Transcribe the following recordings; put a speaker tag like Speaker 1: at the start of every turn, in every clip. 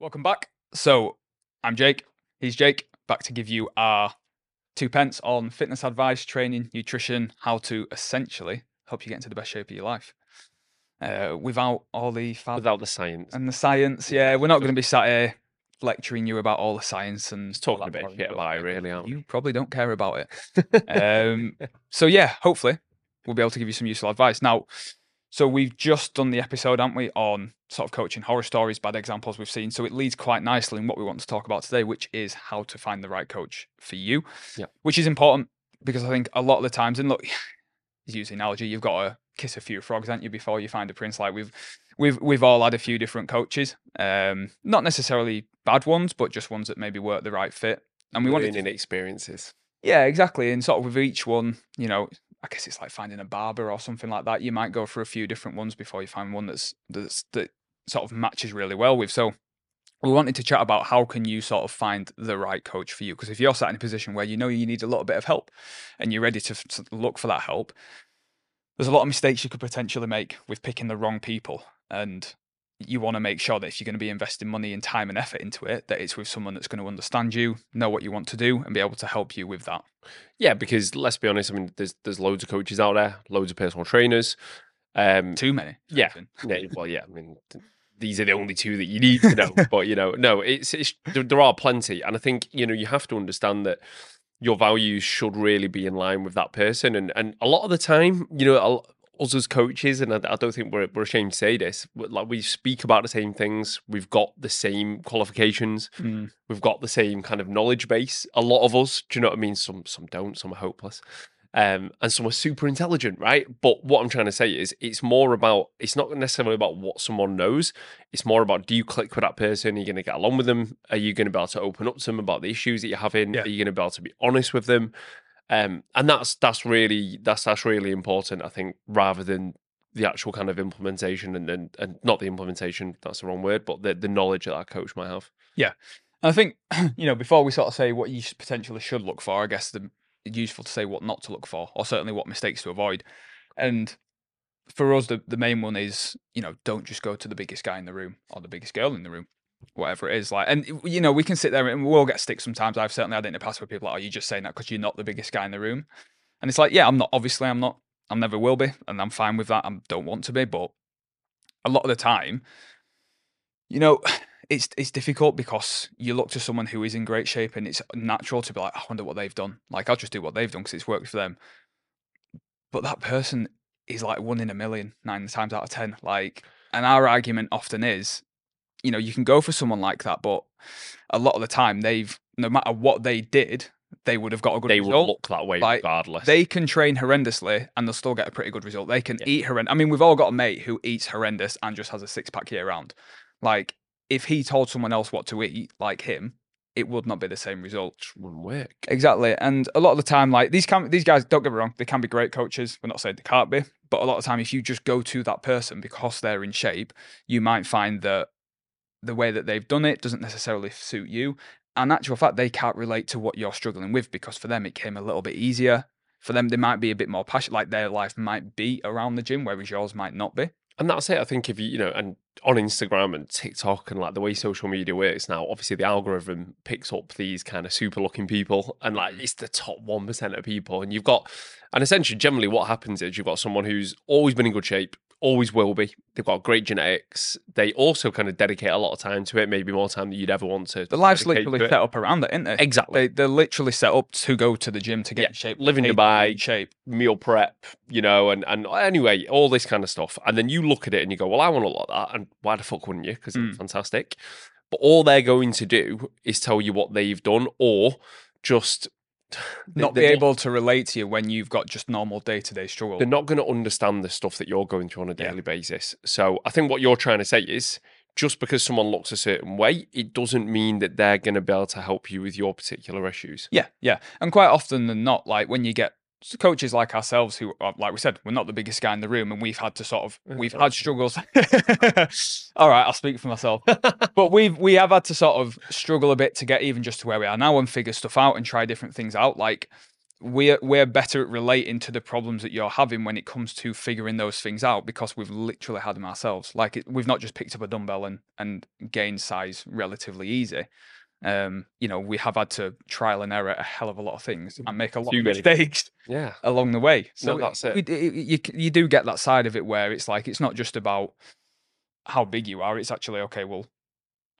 Speaker 1: Welcome back. So, I'm Jake. He's Jake. Back to give you our two pence on fitness advice, training, nutrition, how to essentially help you get into the best shape of your life. Uh, without all the fad
Speaker 2: Without the science.
Speaker 1: and the science, yeah, we're not going to be sat here lecturing you about all the science and
Speaker 2: Just talking a bit shit about it, really, aren't we?
Speaker 1: You probably don't care about it. um, so yeah, hopefully we'll be able to give you some useful advice. Now, so we've just done the episode, haven't we, on sort of coaching horror stories, bad examples we've seen. So it leads quite nicely in what we want to talk about today, which is how to find the right coach for you.
Speaker 2: Yeah.
Speaker 1: Which is important because I think a lot of the times, and look, use the analogy, you've got to kiss a few frogs, haven't you, before you find a prince. Like we've we've we've all had a few different coaches. Um, not necessarily bad ones, but just ones that maybe weren't the right fit. And we wanted to
Speaker 2: experiences.
Speaker 1: yeah, exactly. And sort of with each one, you know, I guess it's like finding a barber or something like that. You might go for a few different ones before you find one that's that's that sort of matches really well with. So we wanted to chat about how can you sort of find the right coach for you because if you're sat in a position where you know you need a little bit of help and you're ready to, to look for that help there's a lot of mistakes you could potentially make with picking the wrong people and you want to make sure that if you're going to be investing money and time and effort into it that it's with someone that's going to understand you know what you want to do and be able to help you with that
Speaker 2: Yeah, because let's be honest, I mean, there's there's loads of coaches out there, loads of personal trainers. Um,
Speaker 1: too many
Speaker 2: Yeah. yeah, well, yeah, I mean, these are the only two that you need to know. but you know, no, it's, it's there, there are plenty, and I think you know you have to understand that your values should really be in line with that person, and and a lot of the time, you know. Us as coaches, and I, I don't think we're, we're ashamed to say this, but like we speak about the same things. We've got the same qualifications.
Speaker 1: Mm.
Speaker 2: we've got the same kind of knowledge base. A lot of us, do you know what I mean? Some some don't, some are hopeless. Um, and some are super intelligent, right? But what I'm trying to say is it's more about it's not necessarily about what someone knows. It's more about do you click with that person? Are you gonna get along with them? Are you gonna be able to open up to them about the issues that you're having?
Speaker 1: Yeah.
Speaker 2: Are you gonna be able to be honest with them? Um, and that's that's really that's that's really important, I think, rather than the actual kind of implementation and and, and not the implementation, that's the wrong word, but the, the knowledge that our coach might have.
Speaker 1: And I think, you know, before we sort of say what you potentially should look for, I guess the, it's useful to say what not to look for, or certainly what mistakes to avoid. And for us, the, the main one is, you know, don't just go to the biggest guy in the room or the biggest girl in the room, whatever it is. Like, and you know, we can sit there and we'll get stick sometimes. I've certainly had it in the past where people are, like, are you just saying that because you're not the biggest guy in the room? And it's like, yeah, I'm not. Obviously, I'm not. I never will be, and I'm fine with that. I don't want to be, but a lot of the time, you know, it's it's difficult because you look to someone who is in great shape and it's natural to be like, I wonder what they've done. Like I'll just do what they've done because it's worked for them. But that person is like one in a million, nine times out of ten. Like, and our argument often is, you know, you can go for someone like that, but a lot of the time they've no matter what they did, they would have got a good result.
Speaker 2: they would look that way
Speaker 1: Like,
Speaker 2: regardless.
Speaker 1: They can train horrendously and they'll still get a pretty good result. They can
Speaker 2: Yeah.
Speaker 1: eat horrendous. I mean, we've all got a mate who eats horrendous and just has a six pack year round. Like, if he told someone else what to eat, like him, it would not be the same result.
Speaker 2: wouldn't work.
Speaker 1: Exactly. And a lot of the time, like these can these guys, don't get me wrong, they can be great coaches. We're not saying they can't be, but a lot of the time, if you just go to that person because they're in shape, you might find that the way that they've done it doesn't necessarily suit you. And actual fact, they can't relate to what you're struggling with because for them it came a little bit easier. For them, they might be a bit more passionate, like their life might be around the gym, whereas yours might not be.
Speaker 2: And that's it. I think if you, you know, and on Instagram and TikTok and like the way social media works now, obviously the algorithm picks up these kind of super looking people and like mm. it's the top 1% of people. And you've got, and essentially, generally what happens is you've got someone who's always been in good shape, always will be. They've got great genetics. They also kind of dedicate a lot of time to it, maybe more time than you'd ever want to.
Speaker 1: The life's literally set up around it, isn't it?
Speaker 2: Exactly.
Speaker 1: They, they're literally set up to go to the gym to get
Speaker 2: Yeah,
Speaker 1: in shape.
Speaker 2: live in
Speaker 1: paid to be
Speaker 2: Dubai.
Speaker 1: shape.
Speaker 2: meal prep, you know, and and anyway, all this kind of stuff. And then you look at it and you go, well, I want to look like that. And why the fuck wouldn't you? Because
Speaker 1: Mm.
Speaker 2: it's fantastic. But all they're going to do is tell you what they've done or just
Speaker 1: not be able to relate to you when you've got just normal day to day struggle.
Speaker 2: They're not going to understand the stuff that you're going through on a
Speaker 1: Yeah.
Speaker 2: daily basis. So I think what you're trying to say is just because someone looks a certain way, it doesn't mean that they're going to be able to help you with your particular issues.
Speaker 1: Yeah, yeah. And quite often than not, like when you get coaches like ourselves who are, like we said, we're not the biggest guy in the room and we've had to sort of we've had struggles. All right, I'll speak for myself. but we've we have had to sort of struggle a bit to get even just to where we are now and figure stuff out and try different things out. Like we're we're better at relating to the problems that you're having when it comes to figuring those things out because we've literally had them ourselves. Like it, we've not just picked up a dumbbell and and gained size relatively easy. Um, you know, we have had to trial and error a hell of a lot of things and make a lot
Speaker 2: Too
Speaker 1: of
Speaker 2: many.
Speaker 1: mistakes
Speaker 2: Yeah.
Speaker 1: along the way.
Speaker 2: No,
Speaker 1: So
Speaker 2: that's it.
Speaker 1: we- it- you you do get that side of it where it's like it's not just about how big you are. It's actually okay. Well,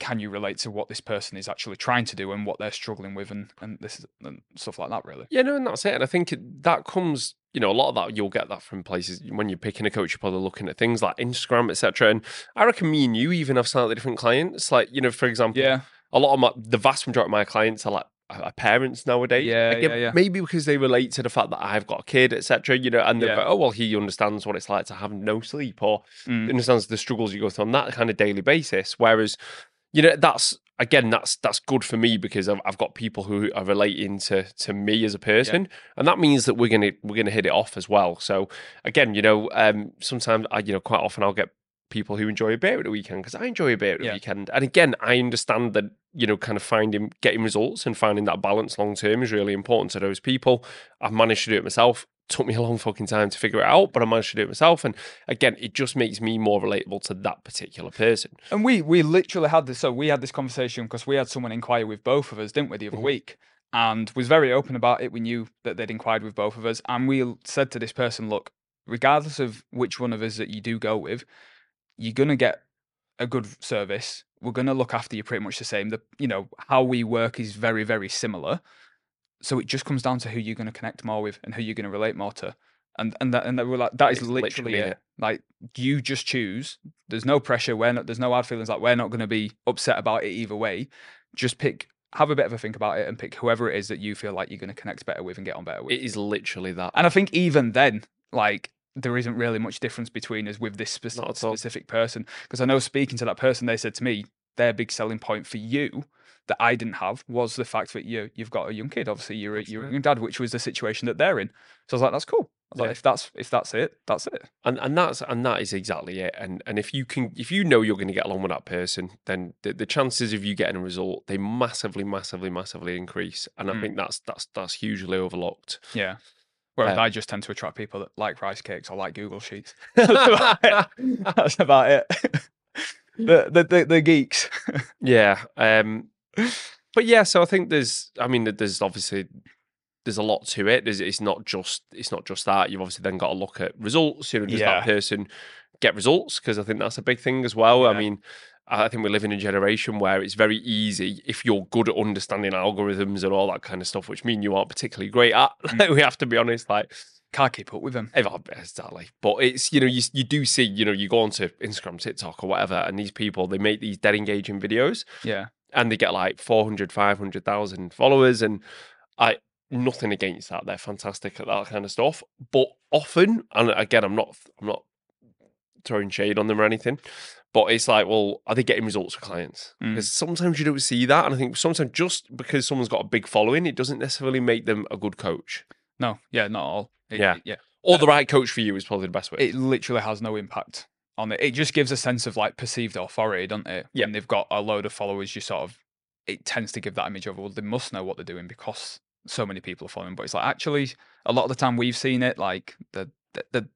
Speaker 1: can you relate to what this person is actually trying to do and what they're struggling with and and this and stuff like that? Really.
Speaker 2: Yeah, no, and that's it. And I think it, that comes, you know, a lot of that you'll get that from places when you're picking a coach. You're probably looking at things like Instagram, etc. And I reckon me and you even have slightly different clients. Like, you know, for example,
Speaker 1: Yeah.
Speaker 2: A lot of my, the vast majority of my clients are like are parents nowadays.
Speaker 1: Yeah,
Speaker 2: Again,
Speaker 1: yeah, yeah.
Speaker 2: Maybe because they relate to the fact that I've got a kid, etc. You know, and they're
Speaker 1: Yeah.
Speaker 2: like, oh well, he understands what it's like to have no sleep, or
Speaker 1: Mm.
Speaker 2: understands the struggles you go through on that kind of daily basis. Whereas, you know, that's again, that's that's good for me because I've, I've got people who are relating to to me as a person, and that means that we're gonna we're gonna hit it off as well. So again, you know, um, sometimes I, you know, quite often I'll get people who enjoy a beer at the weekend because I enjoy a beer at the
Speaker 1: Yeah.
Speaker 2: weekend. And again, I understand that you know, kind of finding getting results and finding that balance long term is really important to those people. I've managed to do it myself. Took me a long fucking time to figure it out, but I managed to do it myself. And again, it just makes me more relatable to that particular person.
Speaker 1: And we we literally had this. So we had this conversation because we had someone inquire with both of us, didn't we, the other
Speaker 2: Mhm.
Speaker 1: week, and was very open about it. We knew that they'd inquired with both of us, and we said to this person, "Look, regardless of which one of us that you do go with, you're gonna get a good service. We're gonna look after you pretty much the same. The you know how we work is very very similar. So it just comes down to who you're gonna connect more with and who you're gonna relate more to." And and that and that we're like that is
Speaker 2: It's
Speaker 1: literally,
Speaker 2: literally
Speaker 1: it.
Speaker 2: it.
Speaker 1: Like you just choose. There's no pressure. We're not. There's no hard feelings. Like we're not going to be upset about it either way. Just pick. Have a bit of a think about it and pick whoever it is that you feel like you're going to connect better with and get on better with.
Speaker 2: It is literally that.
Speaker 1: and I think even then, like there isn't really much difference between us with this speci-
Speaker 2: Not at all.
Speaker 1: specific person. Because I know speaking to that person, they said to me their big selling point for you that I didn't have was the fact that you you've got a young kid. Obviously, you're a, you're a young dad, which was the situation that they're in. So I was like, that's cool. I was like, if that's if that's it, that's it.
Speaker 2: and and that's and that is exactly it and and if you can if you know you're going to get along with that person then the, the chances of you getting a result they massively massively massively increase and i
Speaker 1: Mm.
Speaker 2: think that's that's that's hugely overlooked
Speaker 1: Yeah. Whereas
Speaker 2: Um,
Speaker 1: I just tend to attract people that like rice cakes or like Google Sheets. That's about it. That's about it. the, the, the the geeks.
Speaker 2: yeah um but yeah so i think there's i mean there's obviously there's a lot to it there's, it's not just it's not just that you've obviously then got to look at results you know does
Speaker 1: Yeah.
Speaker 2: that person get results because i think that's a big thing as well i mean I think we live in a generation where it's very easy if you're good at understanding algorithms and all that kind of stuff, which mean you aren't particularly great at.
Speaker 1: Mm.
Speaker 2: we have to be honest, like
Speaker 1: Can't keep up with them.
Speaker 2: exactly. But it's you know you you do see you know you go onto Instagram, TikTok, or whatever, and these people they make these dead engaging videos
Speaker 1: Yeah.
Speaker 2: and they get like 400, 500,000 followers. And I, nothing against that. They're fantastic at that kind of stuff. But often, and again, I'm not, I'm not throwing shade on them or anything, but it's like, well, are they getting results for clients?
Speaker 1: Mm.
Speaker 2: Because sometimes you don't see that. And I think sometimes just because someone's got a big following, it doesn't necessarily make them a good coach.
Speaker 1: No, yeah, not all. It-
Speaker 2: Yeah.
Speaker 1: it- yeah.
Speaker 2: Or the right coach for you is probably the best way.
Speaker 1: It literally has no impact on it. It just gives a sense of like perceived authority, doesn't it?
Speaker 2: Yeah.
Speaker 1: When they've got a load of followers, you sort of it tends to give that image of well, they must know what they're doing because so many people are following. But it's like actually a lot of the time we've seen it, like the the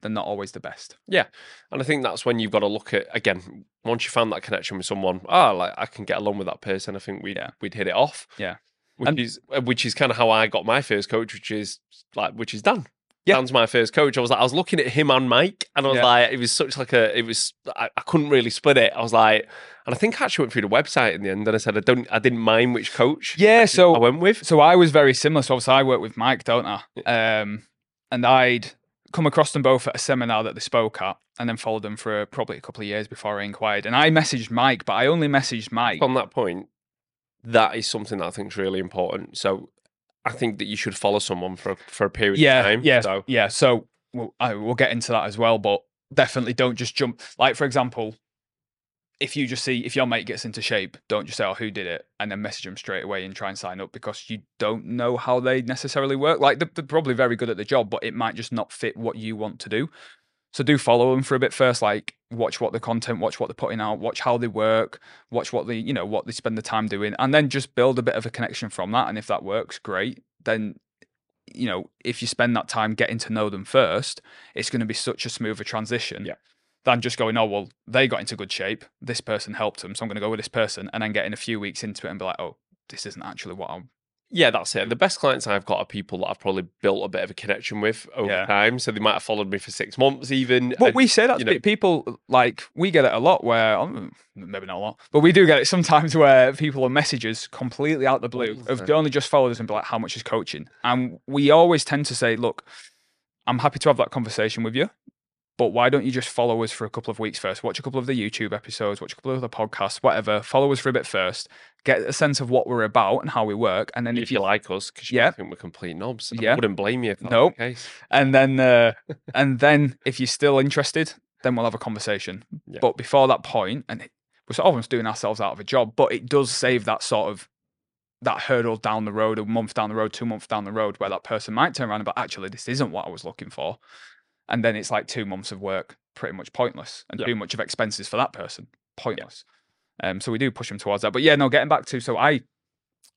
Speaker 1: they're not always the best.
Speaker 2: Yeah, and I think that's when you've got to look at again. Once you found that connection with someone, ah, like I can get along with that person. I think we'd
Speaker 1: Yeah.
Speaker 2: we'd hit it off.
Speaker 1: Yeah.
Speaker 2: which
Speaker 1: And-
Speaker 2: is uh, which is kind of how I got my first coach, which is like which is Dan.
Speaker 1: Yeah.
Speaker 2: Dan's my first coach. I was like, I was looking at him and Mike, and I was
Speaker 1: Yeah.
Speaker 2: like, it was such like a, it was I, I couldn't really split it. I was like, and I think I actually went through the website in the end, and I said I don't, I didn't mind which coach
Speaker 1: Yeah,
Speaker 2: I
Speaker 1: so I
Speaker 2: went with.
Speaker 1: so I was very similar. So obviously I work with Mike, don't I? Um, and I'd come across them both at a seminar that they spoke at, and then followed them for uh, probably a couple of years before I inquired. And I messaged Mike, but I only messaged Mike.
Speaker 2: on that point, that is something that I think is really important. So I think that you should follow someone for for a period
Speaker 1: yeah,
Speaker 2: of time.
Speaker 1: yeah,
Speaker 2: So
Speaker 1: yeah. So we'll, I, we'll get into that as well, but definitely don't just jump. Like for example, if you just see if your mate gets into shape, don't just say, "Oh, who did it?" and then message them straight away and try and sign up because you don't know how they necessarily work. Like they're, they're probably very good at the job, but it might just not fit what you want to do. So do follow them for a bit first. Like watch what the content, watch what they're putting out, watch how they work, watch what they you know what they spend the time doing, and then just build a bit of a connection from that. And if that works, great. Then you know, if you spend that time getting to know them first, it's going to be such a smoother transition.
Speaker 2: Yeah.
Speaker 1: Than just going, oh well, they got into good shape. This person helped them, so I'm going to go with this person, and then getting a few weeks into it and be like, oh, this isn't actually what I'm.
Speaker 2: Yeah, that's it. The best clients I've got are people that I've probably built a bit of a connection with over
Speaker 1: Yeah.
Speaker 2: time. So they might have followed me for six months, even.
Speaker 1: But
Speaker 2: and-
Speaker 1: we say that
Speaker 2: you know-
Speaker 1: people like we get it a lot where um, maybe not a lot, but we do get it sometimes where people will messages completely out the blue of they only just followed us and be like, how much is coaching? And we always tend to say, look, I'm happy to have that conversation with you, but why don't you just follow us for a couple of weeks first? Watch a couple of the YouTube episodes, watch a couple of the podcasts, whatever. Follow us for a bit first, get a sense of what we're about and how we work, and then
Speaker 2: if you like us, because you
Speaker 1: Yeah.
Speaker 2: think we're complete knobs, I
Speaker 1: Yeah.
Speaker 2: wouldn't blame you if that's
Speaker 1: Nope.
Speaker 2: the case.
Speaker 1: and then uh, and then if you're still interested, then we'll have a conversation.
Speaker 2: Yeah.
Speaker 1: But before that point, and it, we're sort of almost doing ourselves out of a job, but it does save that sort of that hurdle down the road, a month down the road, two months down the road, where that person might turn around and be, actually, this isn't what I was looking for, and then it's like two months of work pretty much pointless, and
Speaker 2: Yeah.
Speaker 1: too much of expenses for that person pointless. Um, so we do push them towards that. But yeah, no, getting back to so I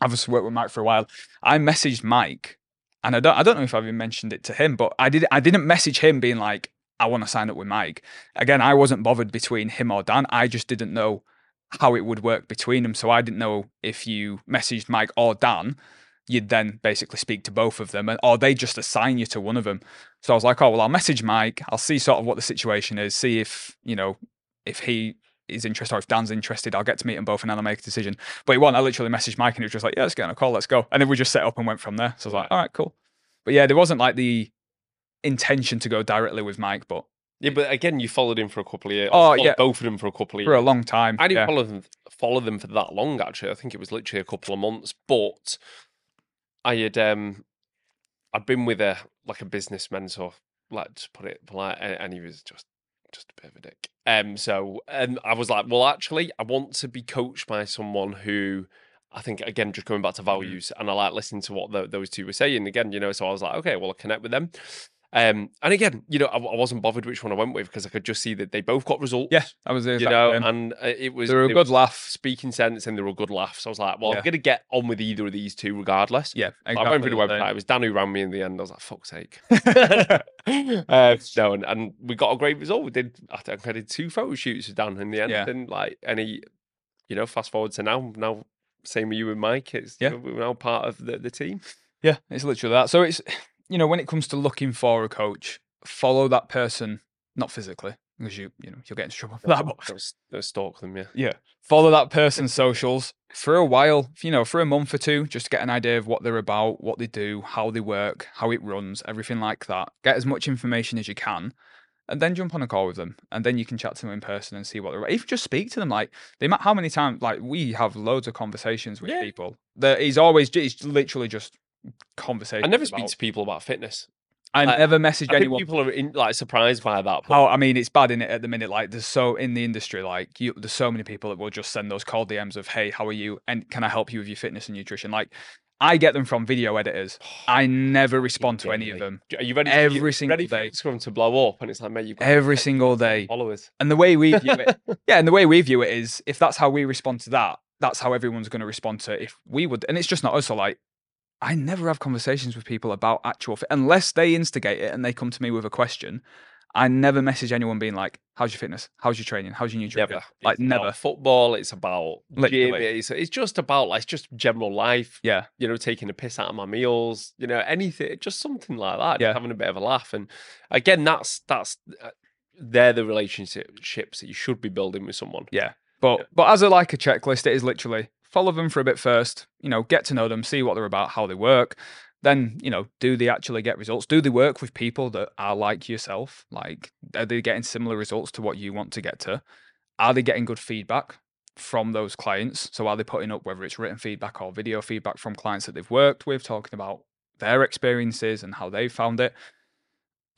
Speaker 1: obviously worked with Mike for a while. I messaged Mike, and I don't I don't know if I've even mentioned it to him, but I did I didn't message him being like, I want to sign up with Mike. Again, I wasn't bothered between him or Dan. I just didn't know how it would work between them. So I didn't know if you messaged Mike or Dan, you'd then basically speak to both of them, and or they just assign you to one of them. So I was like, oh well, I'll message Mike. I'll see sort of what the situation is, see if you know if he is interested or if Dan's interested. I'll get to meet them both and then I'll make a decision. But he wasn't. I literally messaged Mike and he was just like, yeah, let's get on a call, let's go. And then we just set up and went from there. So I was like, all right, cool. But yeah, there wasn't like the intention to go directly with Mike, but
Speaker 2: Yeah, but again, you followed him for a couple of years.
Speaker 1: Oh, yeah.
Speaker 2: both of them for a couple of years
Speaker 1: for a long time.
Speaker 2: I didn't
Speaker 1: yeah.
Speaker 2: follow them follow them for that long. Actually, I think it was literally a couple of months. But I had um, I'd been with a like a business mentor, like to put it polite, and, and he was just just a bit of a dick. Um, so and I was like, well, actually, I want to be coached by someone who. I think again, just coming back to values, and I like listening to what tho- those two were saying again. You know, so I was like, okay, well, I'll connect with them. Um, and again, you know, I, I wasn't bothered which one I went with because I could just see that they both got results.
Speaker 1: Yeah, I was there.
Speaker 2: you know, and uh, it was
Speaker 1: they were a good laugh.
Speaker 2: speaking sense and they were a good laughs. So I was like, well,
Speaker 1: Yeah.
Speaker 2: I'm gonna get on with either of these two regardless.
Speaker 1: Yeah,
Speaker 2: So I went through the
Speaker 1: exactly
Speaker 2: website. It was Dan who ran me in the end. I was like, fuck's sake. uh, no, and, and we got a great result. We did. I think I did two photo shoots with Dan in the end,
Speaker 1: Yeah.
Speaker 2: and like any, you know, fast forward to now. Now, same with you and Mike. It's
Speaker 1: Yeah.
Speaker 2: we're now part of the, the team.
Speaker 1: Yeah, it's literally that. So it's you know when it comes to looking for a coach, follow that person, not physically because you you know you'll get into trouble for that, but
Speaker 2: stalk them, yeah.
Speaker 1: yeah, follow that person's socials for a while. You know, for a month or two, just to get an idea of what they're about, what they do, how they work, how it runs, everything like that. Get as much information as you can. And then jump on a call with them, and then you can chat to them in person and see what they're. Even just speak to them, like they. might- How many times, like we have loads of conversations with
Speaker 2: Yeah.
Speaker 1: people. That he's always, it's literally just conversation.
Speaker 2: I never speak to people about fitness.
Speaker 1: I
Speaker 2: I-
Speaker 1: never message
Speaker 2: I
Speaker 1: anyone.
Speaker 2: people are in, like surprised by that. But
Speaker 1: Oh, I mean, it's bad in it at the minute. Like, there's so in the industry, like, you, there's so many people that will just send those cold DMs of, "Hey, how are you? And can I help you with your fitness and nutrition?" Like, I get them from video editors. Oh, I never respond to any of them
Speaker 2: Are you ready?
Speaker 1: Every
Speaker 2: you
Speaker 1: single
Speaker 2: ready for
Speaker 1: day.
Speaker 2: Instagram to blow up, and it's like, mate, you've
Speaker 1: every single day.
Speaker 2: followers.
Speaker 1: And the way we view it, yeah, and the way we view it is, if that's how we respond to that, that's how everyone's going to respond to if we would. And it's just not us. So, like, I never have conversations with people about actual fit unless they instigate it and they come to me with a question. I never message anyone being like, "How's your fitness? How's your training? How's your nutrition?"
Speaker 2: Never.
Speaker 1: Like,
Speaker 2: It's about
Speaker 1: never.
Speaker 2: football. It's about gym. It's, it's just about like it's just general life.
Speaker 1: Yeah,
Speaker 2: You know, taking a piss out of my meals. You know, anything. Just something like that.
Speaker 1: Yeah.
Speaker 2: Having a bit of a laugh. And again, that's that's uh, they're the relationships that you should be building with someone.
Speaker 1: yeah. But but as a like a checklist, it is literally follow them for a bit first. You know, get to know them, see what they're about, how they work. Then you know, do they actually get results? Do they work with people that are like yourself? Like, are they getting similar results to what you want to get to? Are they getting good feedback from those clients? So are they putting up whether it's written feedback or video feedback from clients that they've worked with, talking about their experiences and how they found it?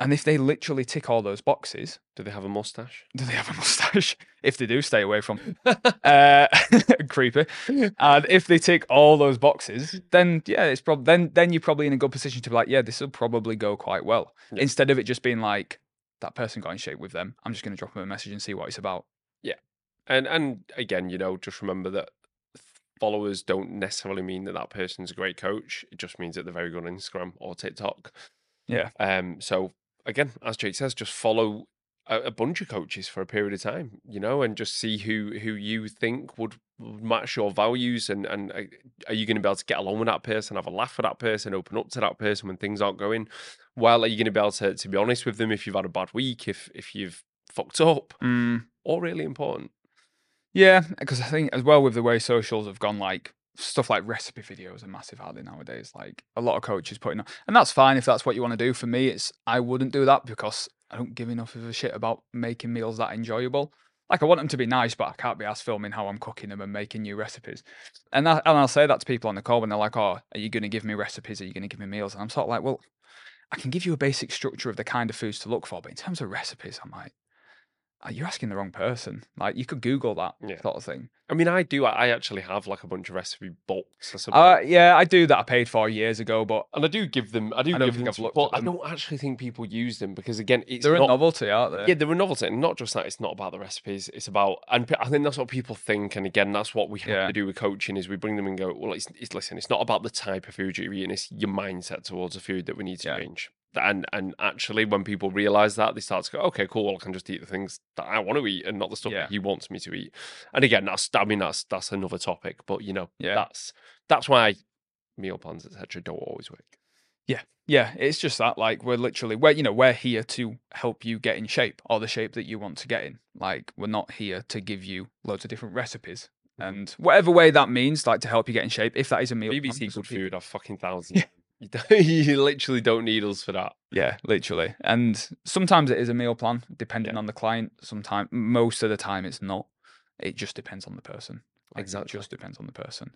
Speaker 1: And if they literally tick all those boxes,
Speaker 2: Do they have a mustache?
Speaker 1: do they have a mustache? If they do, stay away from. uh, creepy. And if they tick all those boxes, then yeah, it's probably then then you're probably in a good position to be like, yeah, this will probably go quite well.
Speaker 2: Yeah.
Speaker 1: Instead of it just being like that person got in shape with them. I'm just going to drop them a message and see what it's about. Yeah.
Speaker 2: And and again, you know, just remember that followers don't necessarily mean that that person's a great coach. It just means that they're very good on Instagram or TikTok.
Speaker 1: Yeah.
Speaker 2: Um. So again, as Jake says, just follow a, a bunch of coaches for a period of time, you know, and just see who who you think would match your values and and uh, are you going to be able to get along with that person, have a laugh with that person, open up to that person when things aren't going well? Are you going to be able to to be honest with them if you've had a bad week, if if you've fucked up?
Speaker 1: Mm,
Speaker 2: All really important.
Speaker 1: yeah, because I think as well with the way socials have gone, like stuff like recipe videos are massive hardly nowadays. Like a lot of coaches putting on, and that's fine if that's what you want to do. For me, it's I wouldn't do that because I don't give enough of a shit about making meals that enjoyable. Like I want them to be nice, but I can't be asked filming how I'm cooking them and making new recipes. And that, and I'll say that to people on the call when they're like, "Oh, are you going to give me recipes? Are you going to give me meals?" And I'm sort of like, "Well, I can give you a basic structure of the kind of foods to look for, but in terms of recipes, I'm like, "Ah, you're asking the wrong person. Like you could Google that
Speaker 2: Yeah.
Speaker 1: sort of thing."
Speaker 2: I mean, I do. I actually have like a bunch of recipe books. I suppose.
Speaker 1: Uh, yeah, I do that. I paid for years ago, but
Speaker 2: and I do give them. I do
Speaker 1: I
Speaker 2: give them.
Speaker 1: I've
Speaker 2: but
Speaker 1: at
Speaker 2: I don't actually think people use them because again, it's
Speaker 1: they're
Speaker 2: not.
Speaker 1: a novelty, aren't they?
Speaker 2: Yeah, they're a novelty, and not just that. It's not about the recipes. It's about, and I think that's what people think. And again, that's what we have
Speaker 1: Yeah.
Speaker 2: to do with coaching: is we bring them and go, well, it's, it's listen. It's not about the type of food you're eating. It's your mindset towards the food that we need to
Speaker 1: Yeah.
Speaker 2: change. And and actually, when people realize that, they start to go, okay, cool. I can just eat the things that I want to eat, and not the stuff
Speaker 1: Yeah.
Speaker 2: that he wants me to eat. And again, that's I mean that's that's another topic. But you know,
Speaker 1: Yeah.
Speaker 2: that's that's why meal plans etc. don't always work.
Speaker 1: Yeah, yeah it's just that like we're literally we're you know we're here to help you get in shape or the shape that you want to get in. Like we're not here to give you loads of different recipes
Speaker 2: Mhm.
Speaker 1: and whatever way that means, like to help you get in shape. If that is a meal,
Speaker 2: BBC Good Food have fucking thousands. You, you literally don't need us for that.
Speaker 1: Yeah, literally. And sometimes it is a meal plan, depending on the client. Sometimes, most of the time, it's not. It just depends on the person. Like,
Speaker 2: Exactly.
Speaker 1: It just depends on the person.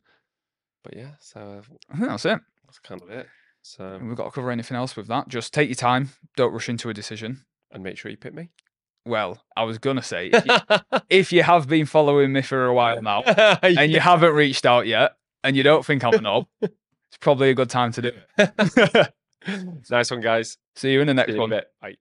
Speaker 2: But yeah, so
Speaker 1: I think that's it.
Speaker 2: that's kind of it. So
Speaker 1: We've got to cover anything else with that. Just take your time. Don't rush into a decision.
Speaker 2: and make sure you pick me.
Speaker 1: Well, I was gonna say, if you, if you have been following me for a while now and you haven't reached out yet, and you don't think I'm a knob, it's probably a good time to do it.
Speaker 2: nice one, guys.
Speaker 1: See you in the next one.
Speaker 2: bit. Bye.